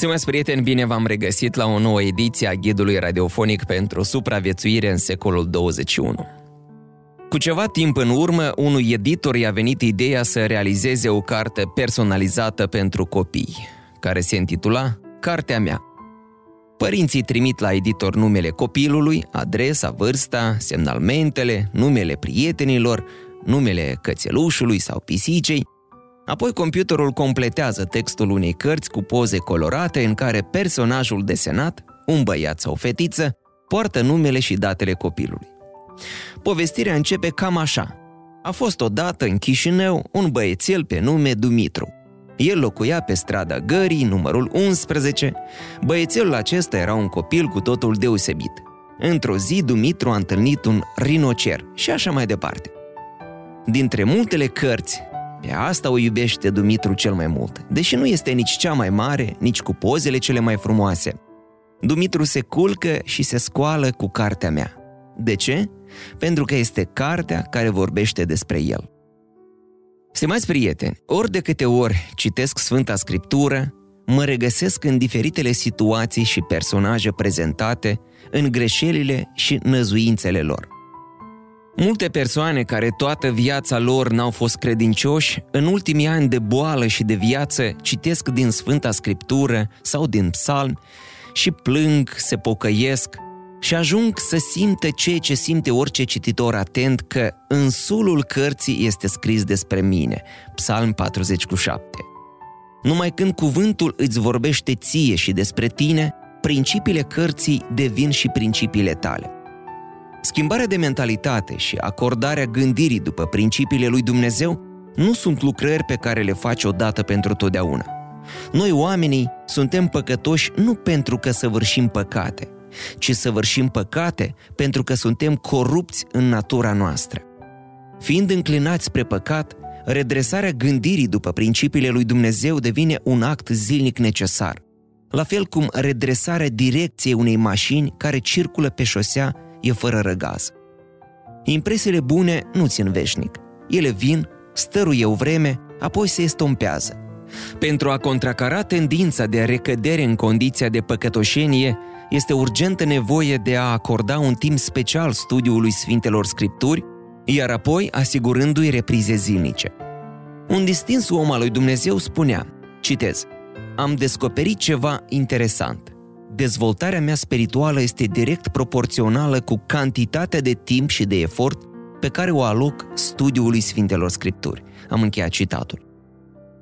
Stimați prieteni, bine v-am regăsit la o nouă ediție a ghidului radiofonic pentru supraviețuire în secolul 21. Cu ceva timp în urmă, unui editor i-a venit ideea să realizeze o carte personalizată pentru copii, care se intitula Cartea mea. Părinții trimit la editor numele copilului, adresa, vârsta, semnalmentele, numele prietenilor, numele cățelușului sau pisicei, Apoi computerul completează textul unei cărți cu poze colorate în care personajul desenat, un băiat sau o fetiță, poartă numele și datele copilului. Povestirea începe cam așa. A fost odată în Chișinău un băiețel pe nume Dumitru. El locuia pe strada Gării, numărul 11. Băiețelul acesta era un copil cu totul deosebit. Într-o zi, Dumitru a întâlnit un rinocer și așa mai departe. Dintre multele cărți pe asta o iubește Dumitru cel mai mult, deși nu este nici cea mai mare, nici cu pozele cele mai frumoase. Dumitru se culcă și se scoală cu cartea mea. De ce? Pentru că este cartea care vorbește despre el. Stimați prieteni, ori de câte ori citesc Sfânta Scriptură, mă regăsesc în diferitele situații și personaje prezentate, în greșelile și năzuințele lor – Multe persoane care toată viața lor n-au fost credincioși, în ultimii ani de boală și de viață citesc din Sfânta Scriptură sau din psalm și plâng, se pocăiesc și ajung să simtă ceea ce simte orice cititor atent că în sulul cărții este scris despre mine. Psalm 47. Numai când cuvântul îți vorbește ție și despre tine, principiile cărții devin și principiile tale. Schimbarea de mentalitate și acordarea gândirii după principiile lui Dumnezeu nu sunt lucrări pe care le faci odată pentru totdeauna. Noi oamenii suntem păcătoși nu pentru că săvârșim păcate, ci săvârșim păcate pentru că suntem corupți în natura noastră. Fiind înclinați spre păcat, redresarea gândirii după principiile lui Dumnezeu devine un act zilnic necesar. La fel cum redresarea direcției unei mașini care circulă pe șosea e fără răgaz. Impresiile bune nu țin veșnic. Ele vin, stăruie o vreme, apoi se estompează. Pentru a contracara tendința de a recădere în condiția de păcătoșenie, este urgentă nevoie de a acorda un timp special studiului Sfintelor Scripturi, iar apoi asigurându-i reprize zilnice. Un distins om al lui Dumnezeu spunea, citez, Am descoperit ceva interesant dezvoltarea mea spirituală este direct proporțională cu cantitatea de timp și de efort pe care o aloc studiului Sfintelor Scripturi. Am încheiat citatul.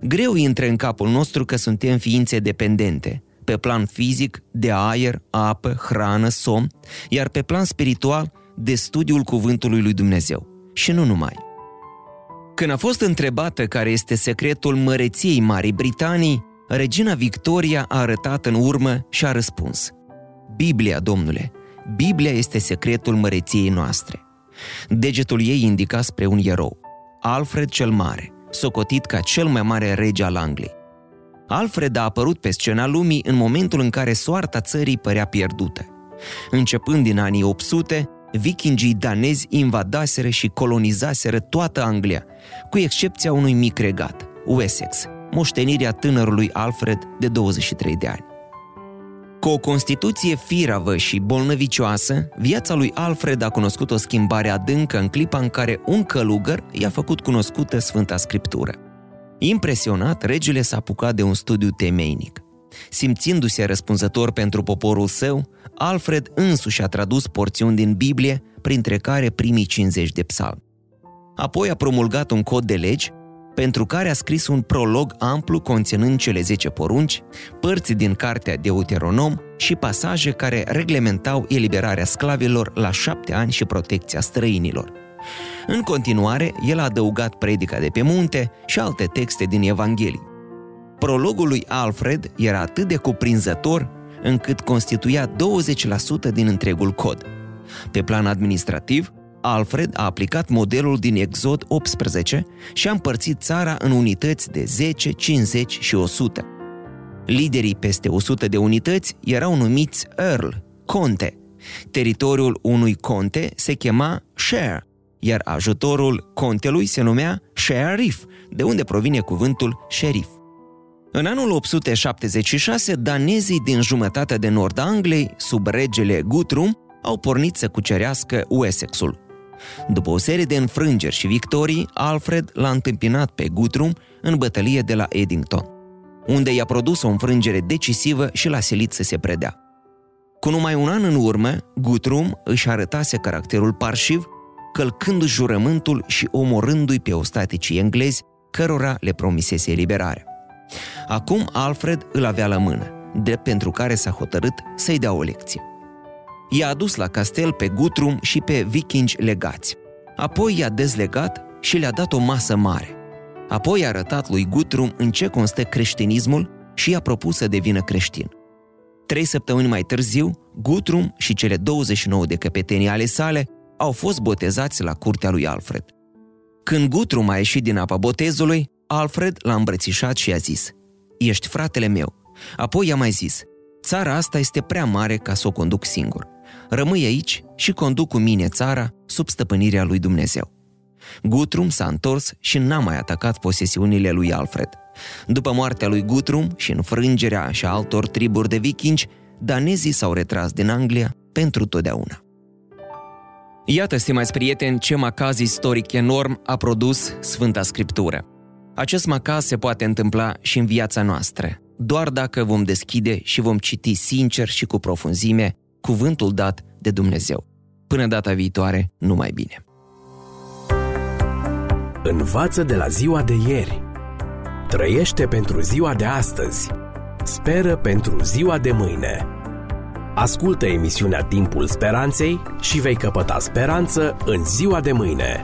Greu intră în capul nostru că suntem ființe dependente, pe plan fizic, de aer, apă, hrană, somn, iar pe plan spiritual, de studiul cuvântului lui Dumnezeu. Și nu numai. Când a fost întrebată care este secretul măreției Marii Britanii, Regina Victoria a arătat în urmă și a răspuns. Biblia, domnule, Biblia este secretul măreției noastre. Degetul ei indica spre un erou, Alfred cel Mare, socotit ca cel mai mare rege al Angliei. Alfred a apărut pe scena lumii în momentul în care soarta țării părea pierdută. Începând din anii 800, vikingii danezi invadaseră și colonizaseră toată Anglia, cu excepția unui mic regat, Wessex, moștenirea tânărului Alfred de 23 de ani. Cu o constituție firavă și bolnăvicioasă, viața lui Alfred a cunoscut o schimbare adâncă în clipa în care un călugăr i-a făcut cunoscută Sfânta Scriptură. Impresionat, regele s-a apucat de un studiu temeinic. Simțindu-se răspunzător pentru poporul său, Alfred însuși a tradus porțiuni din Biblie, printre care primii 50 de psalmi. Apoi a promulgat un cod de legi pentru care a scris un prolog amplu conținând cele 10 porunci, părți din cartea Deuteronom și pasaje care reglementau eliberarea sclavilor la șapte ani și protecția străinilor. În continuare, el a adăugat predica de pe munte și alte texte din Evanghelii. Prologul lui Alfred era atât de cuprinzător încât constituia 20% din întregul cod. Pe plan administrativ, Alfred a aplicat modelul din Exod 18 și a împărțit țara în unități de 10, 50 și 100. Liderii peste 100 de unități erau numiți Earl, conte. Teritoriul unui conte se chema share, iar ajutorul contelui se numea sheriff, de unde provine cuvântul sheriff. În anul 876, danezii din jumătatea de nord a Angliei, sub regele Guthrum, au pornit să cucerească Wessexul. După o serie de înfrângeri și victorii, Alfred l-a întâmpinat pe Guthrum în bătălie de la Eddington, unde i-a produs o înfrângere decisivă și l-a silit să se predea. Cu numai un an în urmă, Guthrum își arătase caracterul parșiv, călcându-și jurământul și omorându-i pe ostaticii englezi, cărora le promisese eliberarea. Acum Alfred îl avea la mână, drept pentru care s-a hotărât să-i dea o lecție. I-a adus la castel pe Gutrum și pe vikingi legați. Apoi i-a dezlegat și le-a dat o masă mare. Apoi a arătat lui Gutrum în ce constă creștinismul și i-a propus să devină creștin. Trei săptămâni mai târziu, Gutrum și cele 29 de căpetenii ale sale au fost botezați la curtea lui Alfred. Când Gutrum a ieșit din apa botezului, Alfred l-a îmbrățișat și a zis, Ești fratele meu. Apoi i-a mai zis, Țara asta este prea mare ca să o conduc singur. Rămâi aici și conduc cu mine țara sub stăpânirea lui Dumnezeu. Gutrum s-a întors și n-a mai atacat posesiunile lui Alfred. După moartea lui Gutrum și înfrângerea și altor triburi de vikingi, danezii s-au retras din Anglia pentru totdeauna. Iată, stimați prieteni, ce macaz istoric enorm a produs Sfânta Scriptură. Acest macaz se poate întâmpla și în viața noastră, doar dacă vom deschide și vom citi sincer și cu profunzime cuvântul dat de Dumnezeu. Până data viitoare, numai bine! Învață de la ziua de ieri. Trăiește pentru ziua de astăzi. Speră pentru ziua de mâine. Ascultă emisiunea Timpul Speranței și vei căpăta speranță în ziua de mâine.